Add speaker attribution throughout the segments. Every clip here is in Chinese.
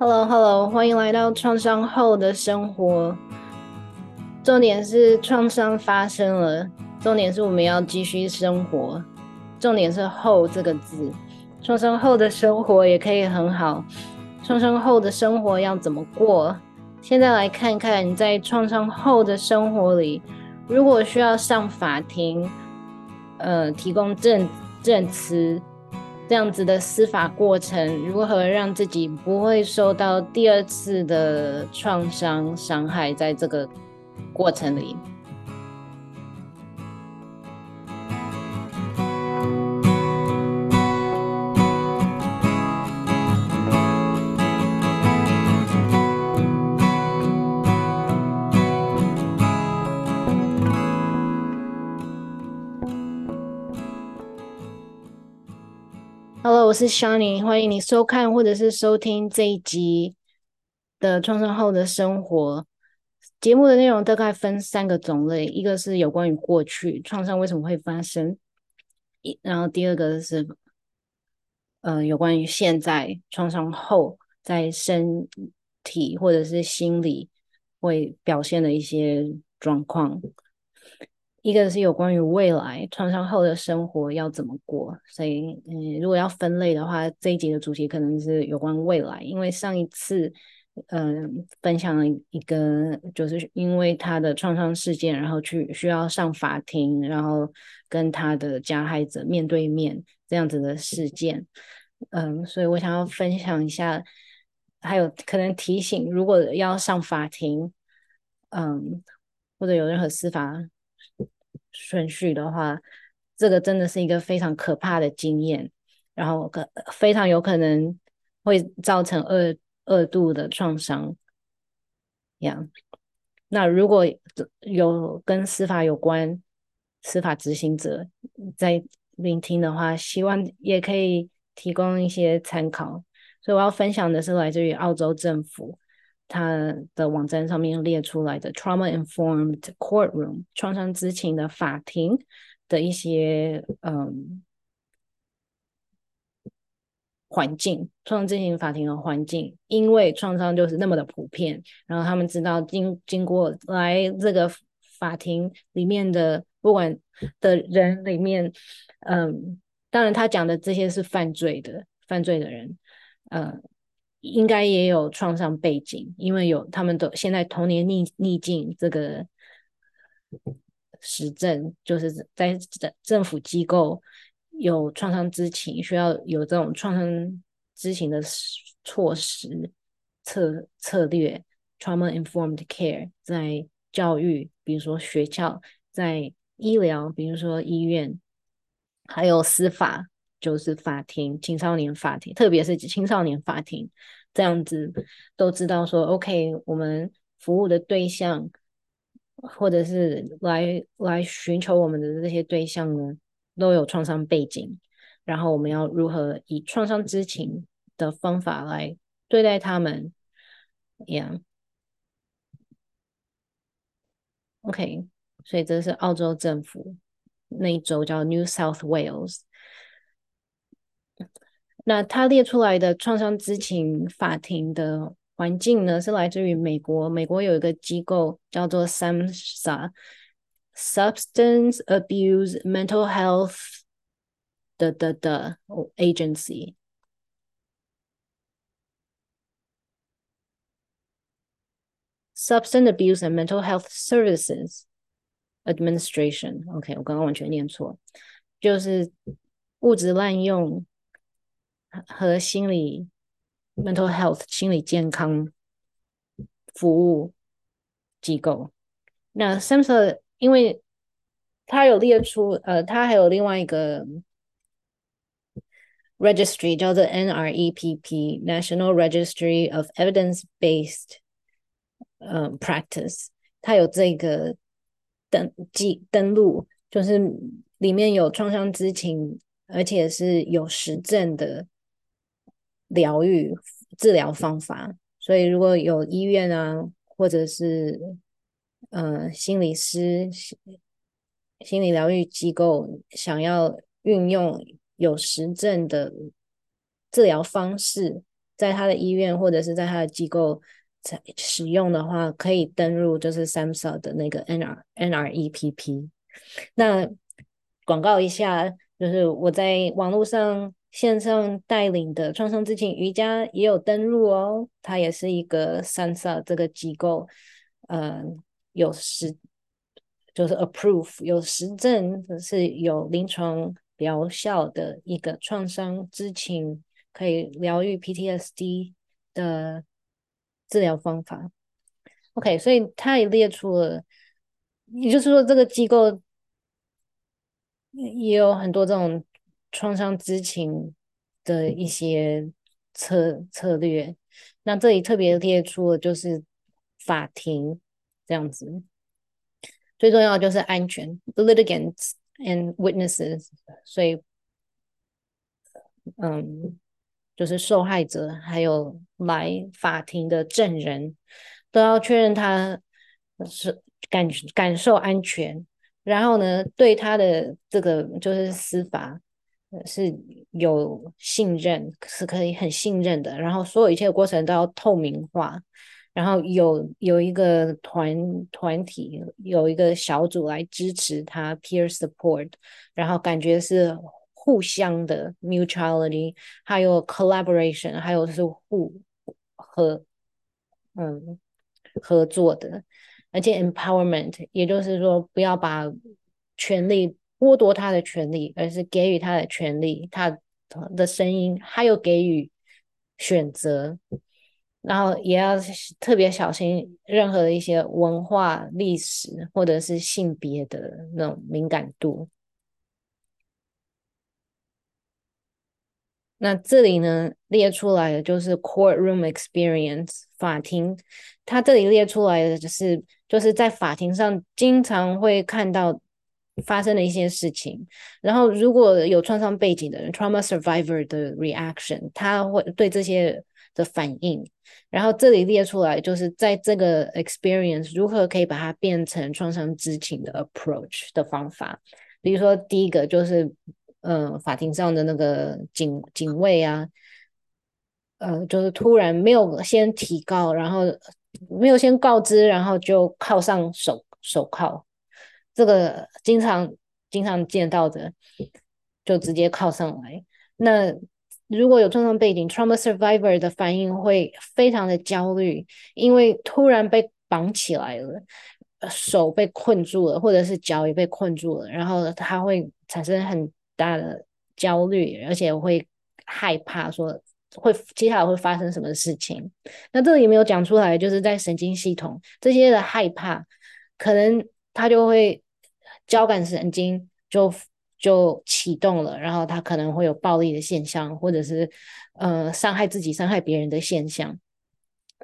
Speaker 1: Hello，Hello，欢迎来到创伤后的生活。重点是创伤发生了，重点是我们要继续生活。重点是“后”这个字，创伤后的生活也可以很好。创伤后的生活要怎么过？现在来看看，在创伤后的生活里，如果需要上法庭，呃，提供证证词。这样子的司法过程，如何让自己不会受到第二次的创伤伤害？在这个过程里。Hello，我是 Shani，欢迎你收看或者是收听这一集的创伤后的生活。节目的内容大概分三个种类，一个是有关于过去创伤为什么会发生，一然后第二个是呃有关于现在创伤后在身体或者是心理会表现的一些状况。一个是有关于未来创伤后的生活要怎么过，所以嗯，如果要分类的话，这一集的主题可能是有关未来，因为上一次嗯、分享了一个就是因为他的创伤事件，然后去需要上法庭，然后跟他的加害者面对面这样子的事件，嗯，所以我想要分享一下，还有可能提醒，如果要上法庭，嗯，或者有任何司法。顺序的话，这个真的是一个非常可怕的经验，然后可非常有可能会造成二二度的创伤。样，那如果有跟司法有关，司法执行者在聆听的话，希望也可以提供一些参考。所以我要分享的是来自于澳洲政府。他的网站上面列出来的 trauma informed courtroom 创伤知情的法庭的一些嗯环境，创伤知情法庭的环境，因为创伤就是那么的普遍，然后他们知道经经过来这个法庭里面的不管的人里面，嗯，当然他讲的这些是犯罪的犯罪的人，嗯。应该也有创伤背景，因为有他们都现在童年逆逆境这个实证，就是在政政府机构有创伤知情，需要有这种创伤知情的措施策策略，trauma informed care，在教育，比如说学校，在医疗，比如说医院，还有司法。就是法庭，青少年法庭，特别是青少年法庭，这样子都知道说，OK，我们服务的对象，或者是来来寻求我们的这些对象呢，都有创伤背景，然后我们要如何以创伤知情的方法来对待他们，Yeah，OK，所以这是澳洲政府那一州叫 New South Wales。那他列出来的创伤知情法庭的环境呢，是来自于美国。美国有一个机构叫做 SAMHSA，Substance Abuse Mental Health 的的的 Agency，Substance Abuse and Mental Health Services Administration。OK，我刚刚完全念错，就是物质滥用。 和心理 mental health 心理健康服务机构，那 SAMHSA 因为它有列出，呃，它还有另外一个 registry 叫做 NREPP National Registry of Evidence-Based 呃 Practice，它有这个登记登录，就是里面有创伤知情，而且是有实证的。疗愈治疗方法，所以如果有医院啊，或者是呃心理师、心理疗愈机构想要运用有实证的治疗方式在他的医院或者是在他的机构使用的话，可以登入就是 SAMHSA 的那个 NR NREPP。那广告一下，就是我在网络上线上带领的创伤知情瑜伽也有登入哦，它也是一个 SAMHSA 这个机构，呃，有实就是 approve 有实证是有临床疗效的一个创伤知情可以疗愈 PTSD 的治疗方法。OK，所以它也列出了，也就是说这个机构也有很多这种创伤知情的一些策策略。那这里特别列出了就是法庭这样子。最重要就是安全，the，litigants and witnesses，所以，嗯，就是受害者还有来法庭的证人都要确认他是感感受安全，然后呢，对他的这个就是司法是有信任，是可以很信任的，然后所有一切的过程都要透明化。然后有有一个团团体，有一个小组来支持他 peer support，然后感觉是互相的 mutuality，还有 collaboration，还有是互合嗯合作的，而且 empowerment，也就是说不要把权力剥夺他的权利，而是给予他的权利，他的声音，还有给予选择。然后也要特别小心任何的一些文化、历史或者是性别的那种敏感度。那这里呢，列出来的就是 courtroom experience 法庭，它这里列出来的就是就是在法庭上经常会看到发生了一些事情。然后如果有创伤背景的人 trauma survivor 的 reaction，他会对这些的反应。然后这里列出来，就是在这个 experience 如何可以把它变成创伤知情的 approach 的方法。比如说，第一个就是，呃，法庭上的那个警警卫啊，呃，就是突然没有先提告，然后没有先告知，然后就铐上手手铐，这个经常经常见到的，就直接靠上来。那如果有创伤背景，trauma survivor 的反应会非常的焦虑，因为突然被绑起来了，手被困住了，或者是脚也被困住了，然后他会产生很大的焦虑，而且会害怕说会接下来会发生什么事情。那这里没有讲出来，就是在神经系统这些的害怕，可能他就会交感神经就。就启动了，然后他可能会有暴力的现象，或者是呃伤害自己、伤害别人的现象，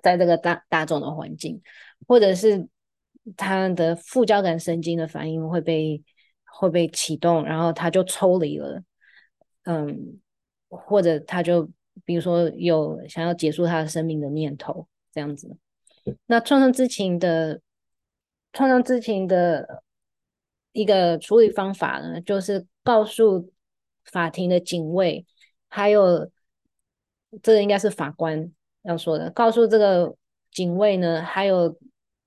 Speaker 1: 在这个大大众的环境，或者是他的副交感神经的反应会被会被启动，然后他就抽离了，嗯，或者他就比如说有想要结束他的生命的念头，这样子。那创伤之情的创伤之情的。一个处理方法呢，就是告诉法庭的警卫，还有这个应该是法官要说的，告诉这个警卫呢，还有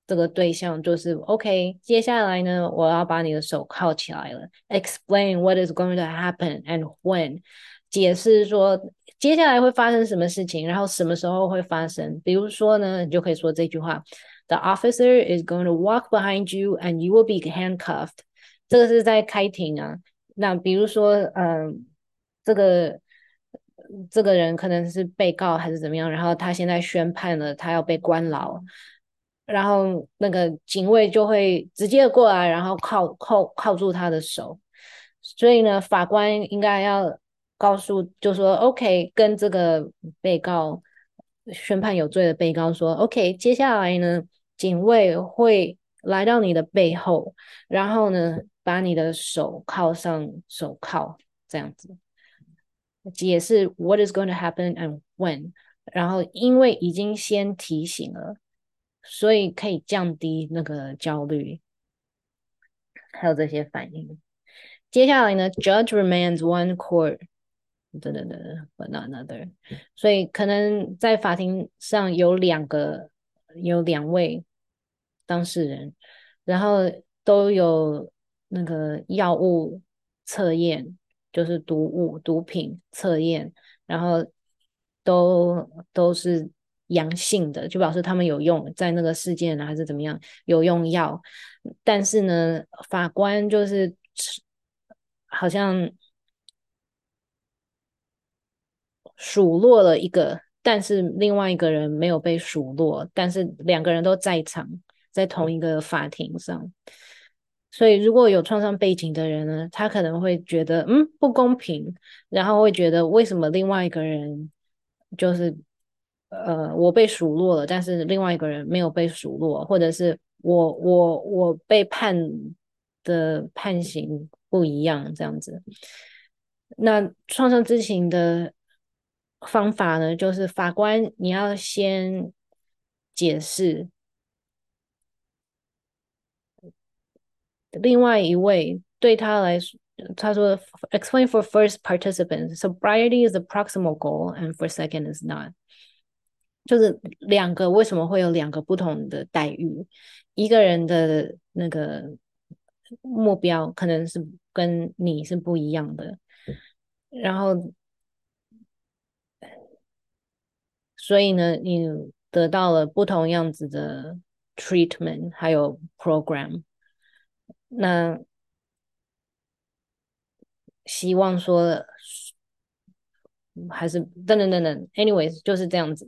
Speaker 1: 这个对象，就是 OK，接下来呢，我要把你的手铐起来了，Explain what is going to happen and when，解释说接下来会发生什么事情，然后什么时候会发生。比如说呢，你就可以说这句话：The officer is going to walk behind you and you will be handcuffed。这个是在开庭啊，那比如说，嗯，这个这个人可能是被告还是怎么样，然后他现在宣判了，他要被关牢，然后那个警卫就会直接过来，然后铐铐铐住他的手，所以呢，法官应该要告诉，就说 OK，跟这个被告宣判有罪的被告说 OK，接下来呢，警卫会来到你的背后，然后呢，把你的手铐上手铐，这样子解释 what is going to happen and when。然后因为已经先提醒了，所以可以降低那个焦虑，还有这些反应。接下来呢，judge remains one court 等等等等，but not another。所以可能在法庭上有两个，有两位当事人，然后都有那个药物测验，就是毒物、毒品测验，然后都都是阳性的，就表示他们有用在那个事件还是怎么样有用药，但是呢，法官就是好像。数落了一个，但是另外一个人没有被数落，但是两个人都在场，在同一个法庭上。所以如果有创伤背景的人呢，他可能会觉得嗯不公平，然后会觉得为什么另外一个人就是呃我被数落了，但是另外一个人没有被数落，或者是我我我被判的判刑不一样这样子。那创伤知情的。方法呢，就是法官你要先解释，另外一位对他来说，他说 explain for first participants sobriety is the proximal goal and for second is not，就是两个为什么会有两个不同的待遇？一个人的那个目标可能是跟你是不一样的，然后。所以呢，你得到了不同样子的 treatment，还有 program。 那希望说，还是等等等等，anyways，就是这样子。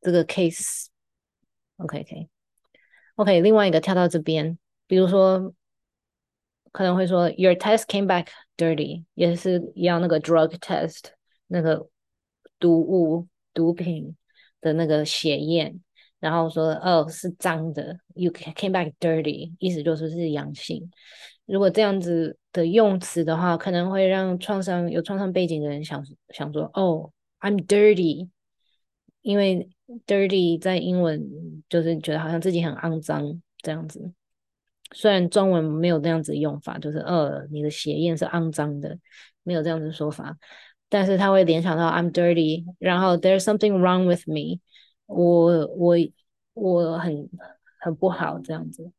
Speaker 1: 这个 case，OK，OK，OK。另外一个跳到这边，比如说可能会说，Your test came back dirty，也是一样那个 drug test 那个。毒物、毒品的那个血验，然后说哦是脏的，you came back dirty，意思就是是阳性。如果这样子的用词的话，可能会让创伤有创伤背景的人想想说哦，I'm dirty，因为 dirty 在英文就是觉得好像自己很肮脏这样子。虽然中文没有这样子用法，就是呃你的血验是肮脏的，没有这样子说法。但是他会联想到 I'm dirty，然后 There's something wrong with me，我我我很很不好这样子。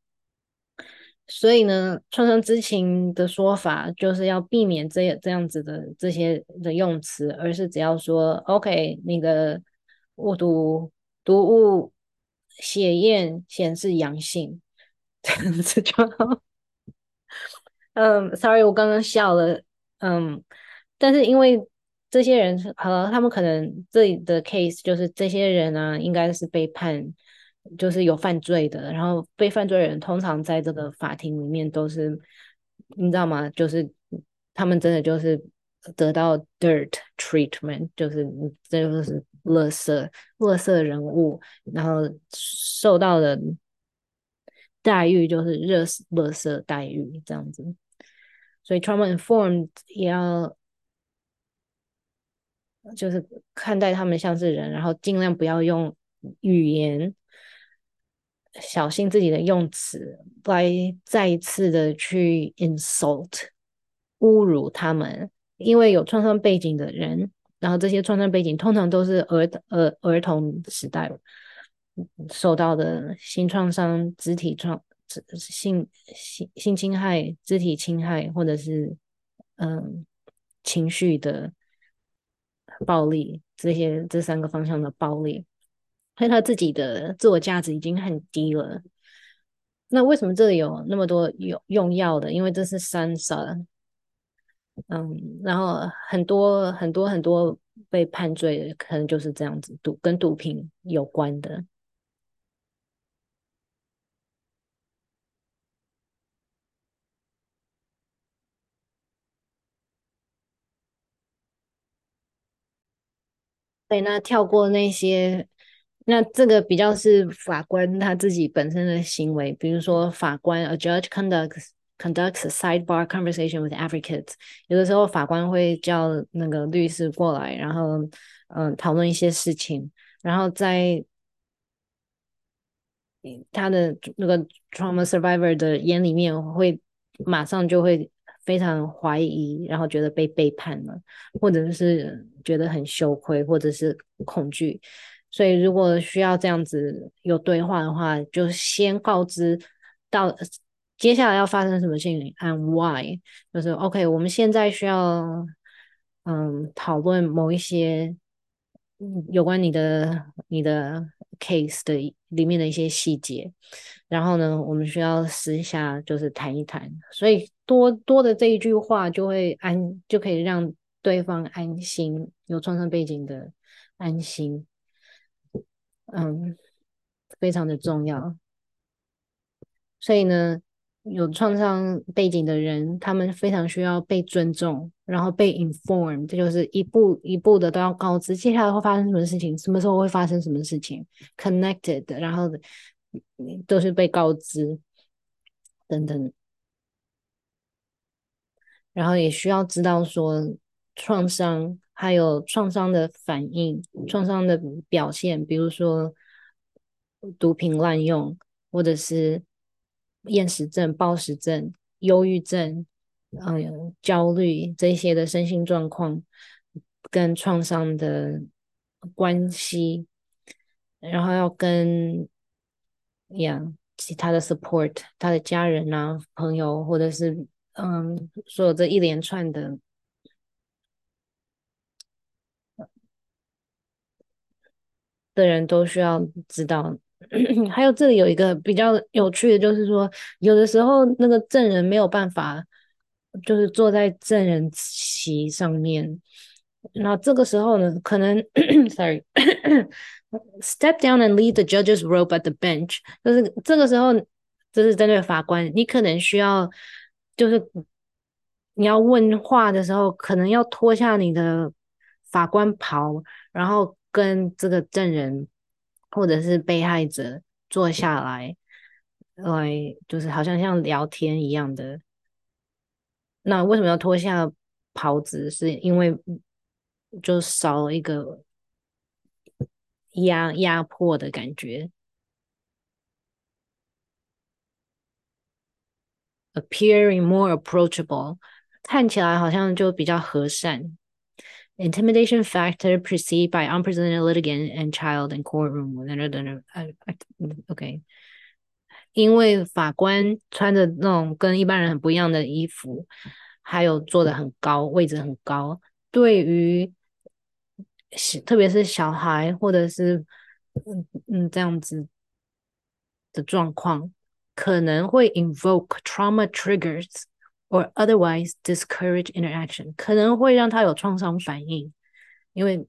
Speaker 1: 所以呢，创伤知情的说法就是要避免这这样子的这些的用词，而是只要说 OK，那个误读毒物血验显示阳性，这样子就好。嗯，Sorry，我刚刚笑了。嗯，但是因为。这些人好了，他们可能这里的 case 就是这些人呢、啊，应该是被判就是有犯罪的，然后被犯罪人通常在这个法庭里面都是，你知道吗？就是他们真的就是得到 dirt treatment，就是这就是垃圾垃圾人物，然后受到的待遇就是热垃圾待遇这样子，所以 trauma informed 也要。就是看待他们像是人，然后尽量不要用语言，小心自己的用词，来再一次的去 insult 侮辱他们。因为有创伤背景的人，然后这些创伤背景通常都是儿儿儿童时代受到的性创伤、肢体创性性性侵害、肢体侵害，或者是嗯情绪的。暴力，这些这三个方向的暴力，所以他自己的自我价值已经很低了。那为什么这里有那么多用用药的？因为这是三杀嗯，然后很多很多很多被判罪的，可能就是这样子，毒跟毒品有关的。对，那跳过那些，那这个比较是法官他自己本身的行为，比如说法官，a judge conducts conducts a sidebar conversation with advocates，有的时候法官会叫那个律师过来，然后嗯讨论一些事情，然后在他的那个 trauma survivor 的眼里面会马上就会非常怀疑，然后觉得被背叛了，或者是觉得很羞愧，或者是恐惧。所以，如果需要这样子有对话的话，就先告知到接下来要发生什么事情，and why，就是 OK，我们现在需要嗯讨论某一些有关你的你的 case 的里面的一些细节，然后呢，我们需要私下就是谈一谈。所以多多的这一句话就会安，就可以让对方安心，有创伤背景的安心。嗯，非常的重要。所以呢，有创伤背景的人，他们非常需要被尊重，然后被 inform，这就是一步一步的都要告知接下来会发生什么事情，什么时候会发生什么事情，connected，然后都是被告知等等，然后也需要知道说创伤。还有创伤的反应、创伤的表现，比如说毒品滥用，或者是厌食症、暴食症、忧郁症，嗯，焦虑这些的身心状况跟创伤的关系，然后要跟呀其他的 support，他的家人啊、朋友，或者是嗯，所有这一连串的。的人都需要知道。还有这里有一个比较有趣的，就是说，有的时候那个证人没有办法，就是坐在证人席上面。那这个时候呢，可能，sorry，step down and leave the judge's robe at the bench。就是这个时候，就是针对法官，你可能需要，就是你要问话的时候，可能要脱下你的法官袍，然后。跟这个证人或者是被害者坐下来，来就是好像像聊天一样的。那为什么要脱下袍子？是因为就少了一个压压迫的感觉 ，appearing more approachable，看起来好像就比较和善。Intimidation factor perceived by unrepresented litigant and child in courtroom 等等等等。OK，因为法官穿着那种跟一般人很不一样的衣服，还有坐得很高，位置很高，对于特别是小孩或者是嗯嗯这样子的状况， 可能会 invoke trauma triggers。or otherwise discourage interaction，可能会让他有创伤反应，因为，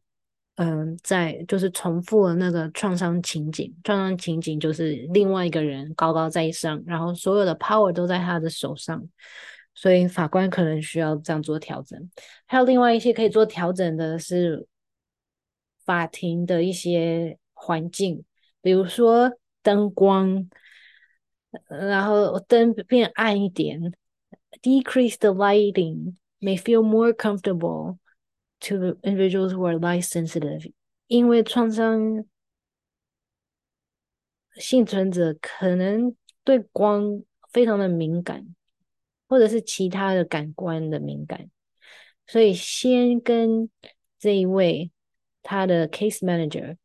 Speaker 1: 嗯、在就是重复了那个创伤情景，创伤情景就是另外一个人高高在上，然后所有的 power 都在他的手上，所以法官可能需要这样做调整。还有另外一些可以做调整的是法庭的一些环境，比如说灯光，然后灯变暗一点。Decrease the lighting may feel more comfortable to individuals who are light sensitive，因为创伤幸存者可能对光非常的敏感，或者是其他的感官的敏感，所以先跟这一位他的 case manager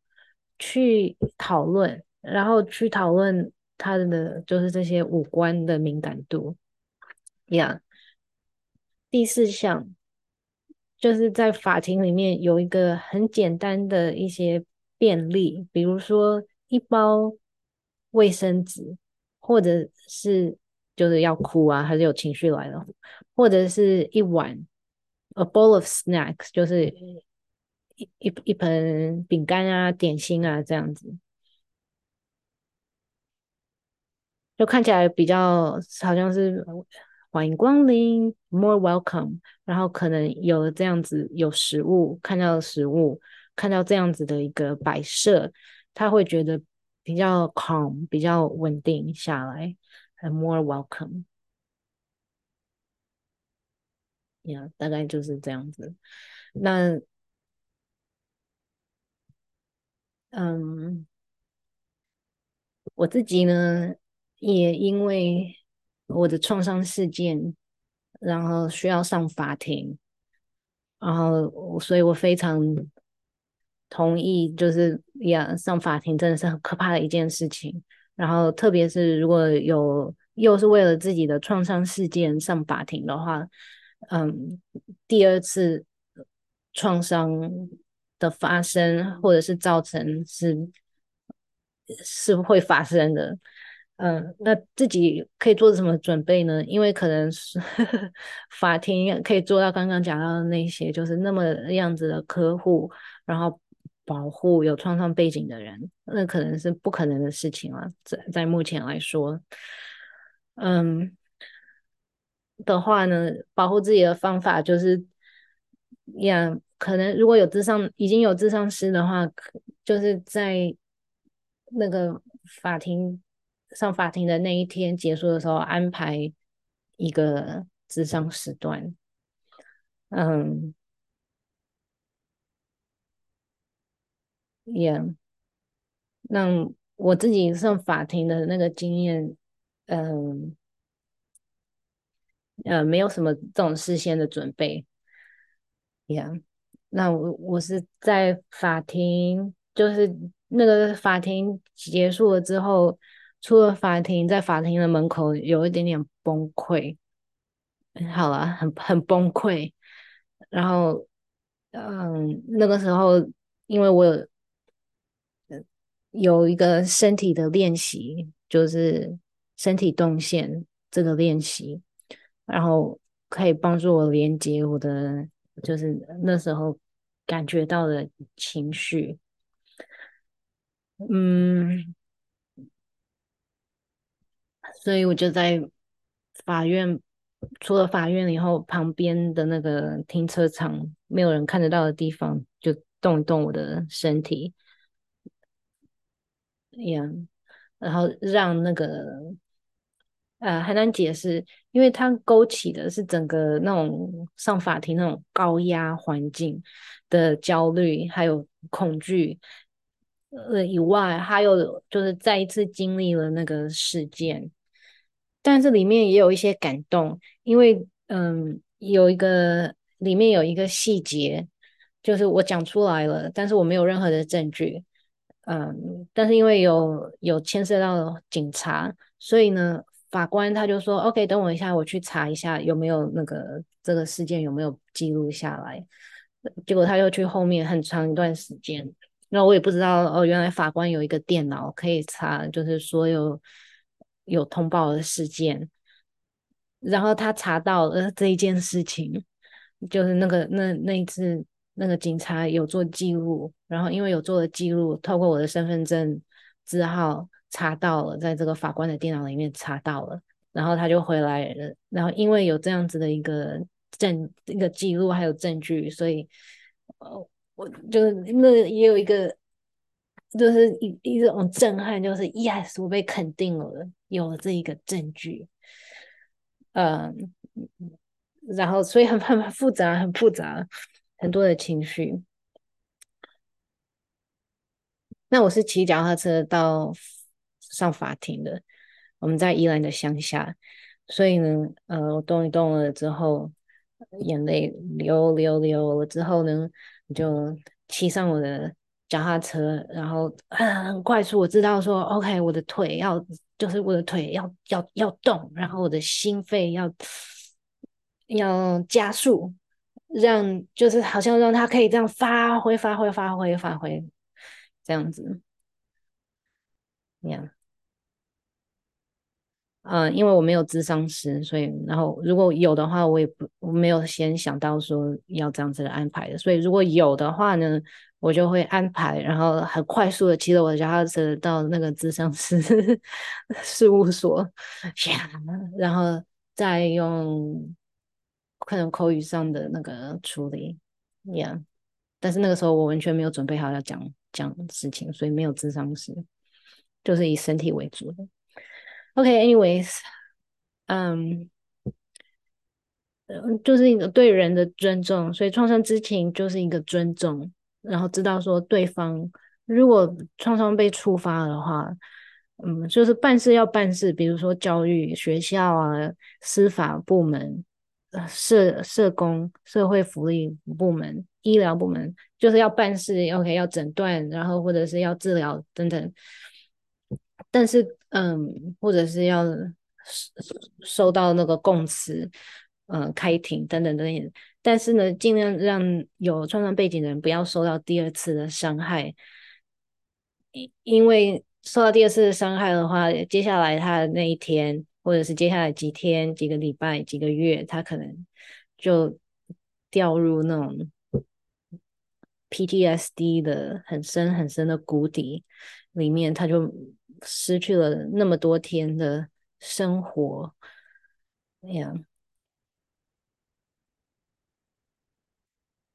Speaker 1: 去讨论，然后去讨论 他的就是这些五官的敏感度。呀，yeah. 第四项就是在法庭里面有一个很简单的一些便利，比如说一包卫生纸，或者是就是要哭啊，还是有情绪来了，或者是一碗 a bowl of snacks，就是一一一盆饼干啊、点心啊这样子，就看起来比较好像是。欢迎光临，more welcome。然后可能有了这样子有食物，看到食物，看到这样子的一个摆设，他会觉得比较 calm，比较稳定下来 more welcome。呀，大概就是这样子。那，嗯，我自己呢，也因为。我的创伤事件，然后需要上法庭，然后所以我非常同意，就是呀，上法庭真的是很可怕的一件事情。然后特别是如果有又是为了自己的创伤事件上法庭的话，嗯，第二次创伤的发生或者是造成是是会发生的。嗯，那自己可以做什么准备呢？因为可能是呵 呵法庭可以做到刚刚讲到的那些，就是那么样子的呵护，然后保护有创伤背景的人，那可能是不可能的事情了。在在目前来说，嗯，的话呢，保护自己的方法就是，呀，可能如果有咨商已经有咨商师的话，就是在那个法庭。上法庭的那一天结束的时候，安排一个智商时段。嗯，也、yeah. 那我自己上法庭的那个经验，嗯，呃，没有什么这种事先的准备。Yeah. 那我我是在法庭，就是那个法庭结束了之后。出了法庭，在法庭的门口有一点点崩溃，好了，很很崩溃。然后，嗯，那个时候因为我有有一个身体的练习，就是身体动线这个练习，然后可以帮助我连接我的，就是那时候感觉到的情绪，嗯。所以我就在法院，出了法院以后，旁边的那个停车场，没有人看得到的地方，就动一动我的身体，呀、yeah，然后让那个，呃，很难解释，因为它勾起的是整个那种上法庭那种高压环境的焦虑，还有恐惧，呃，以外，还有就是再一次经历了那个事件。但是里面也有一些感动，因为嗯，有一个里面有一个细节，就是我讲出来了，但是我没有任何的证据，嗯，但是因为有有牵涉到警察，所以呢，法官他就说，OK，等我一下，我去查一下有没有那个这个事件有没有记录下来。结果他又去后面很长一段时间，那我也不知道哦，原来法官有一个电脑可以查，就是所有。有通报的事件，然后他查到了这一件事情，就是那个那那一次那个警察有做记录，然后因为有做了记录，透过我的身份证字号查到了，在这个法官的电脑里面查到了，然后他就回来了，然后因为有这样子的一个证一个记录还有证据，所以呃我就那也有一个。就是一一种震撼，就是 yes，我被肯定了，有了这一个证据，嗯，然后所以很很复杂，很复杂，很多的情绪。那我是骑脚踏车到上法庭的，我们在宜兰的乡下，所以呢，呃，我动一动了之后，眼泪流流流了之后呢，我就骑上我的。脚踏车，然后很快速，我知道说，OK，我的腿要，就是我的腿要要要动，然后我的心肺要要加速，让就是好像让它可以这样发挥发挥发挥发挥，这样子，这样。嗯，因为我没有智商师，所以然后如果有的话，我也不我没有先想到说要这样子的安排的，所以如果有的话呢，我就会安排，然后很快速的骑着我的脚踏车到那个咨商师 事务所，然后再用可能口语上的那个处理，Yeah，但是那个时候我完全没有准备好要讲讲事情，所以没有智商师，就是以身体为主的。OK，anyways，嗯，就是一个对人的尊重，所以创伤知情就是一个尊重，然后知道说对方如果创伤被触发的话，嗯，就是办事要办事，比如说教育学校啊、司法部门社社工、社会福利部门、医疗部门，就是要办事，OK，要诊断，然后或者是要治疗等等。但是，嗯，或者是要受到那个供词，嗯，开庭等等等等。但是呢，尽量让有创伤背景的人不要受到第二次的伤害，因因为受到第二次的伤害的话，接下来他的那一天，或者是接下来几天、几个礼拜、几个月，他可能就掉入那种 PTSD 的很深很深的谷底里面，他就失去了那么多天的生活，那样。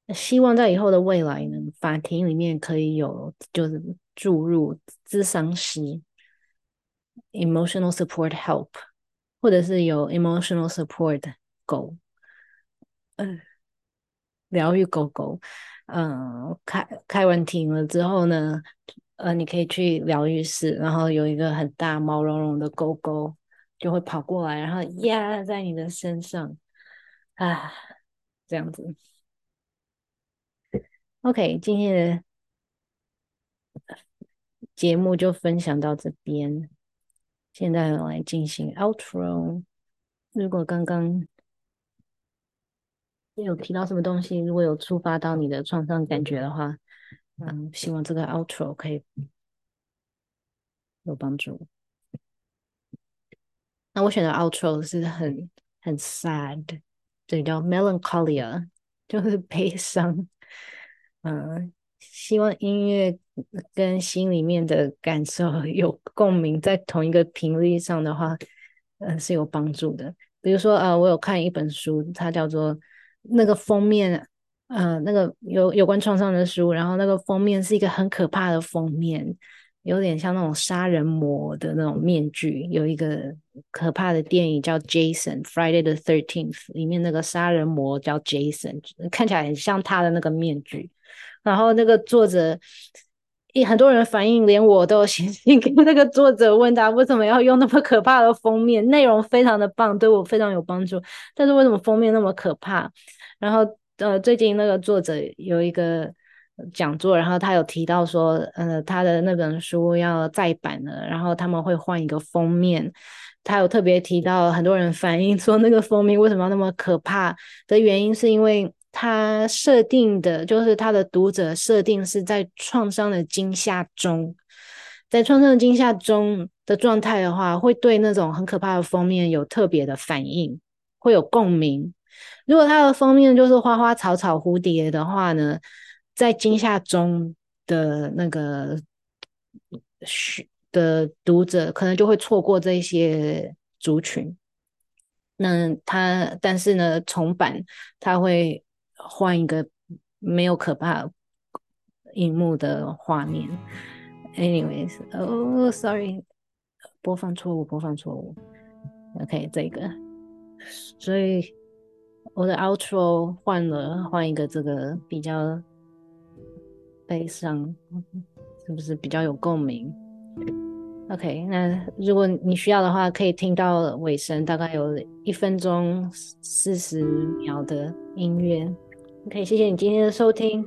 Speaker 1: 希望在以后的未来呢，法庭里面可以有就是注入咨商师 emotional support help，或者是有 emotional support 狗，嗯，疗愈狗狗，嗯，开开完庭了之后呢，呃，你可以去疗愈室，然后有一个很大毛茸茸的狗狗就会跑过来，然后压在你的身上，啊，这样子。OK，今天的节目就分享到这边。现在我来进行 outro。如果刚刚有提到什么东西，如果有触发到你的创伤感觉的话，嗯，希望这个 outro 可以有帮助。那我选的 outro 是很很 sad，这叫 melancholia，就是悲伤。嗯，希望音乐跟心里面的感受有共鸣，在同一个频率上的话，嗯，是有帮助的。比如说，呃，我有看一本书，它叫做那个封面，呃，那个有有关创伤的书，然后那个封面是一个很可怕的封面，有点像那种杀人魔的那种面具。有一个可怕的电影叫《Jason Friday the Thirteenth》，里面那个杀人魔叫 Jason，看起来很像他的那个面具。然后那个作者，一很多人反映，连我都有写信给那个作者，问他为什么要用那么可怕的封面，内容非常的棒，对我非常有帮助，但是为什么封面那么可怕？然后呃，最近那个作者有一个讲座，然后他有提到说，呃，他的那本书要再版了，然后他们会换一个封面，他有特别提到，很多人反映说那个封面为什么要那么可怕的原因，是因为。他设定的就是他的读者设定是在创伤的惊吓中，在创伤的惊吓中的状态的话，会对那种很可怕的封面有特别的反应，会有共鸣。如果他的封面就是花花草草、蝴蝶的话呢，在惊吓中的那个的读者可能就会错过这些族群。那他但是呢，重版他会。换一个没有可怕荧幕的画面。Anyways，哦，sorry，播放错误，播放错误。OK，这个，所以我的 outro 换了，换一个这个比较悲伤，是不是比较有共鸣？OK，那如果你需要的话，可以听到尾声，大概有一分钟四十秒的音乐。OK，谢谢你今天的收听。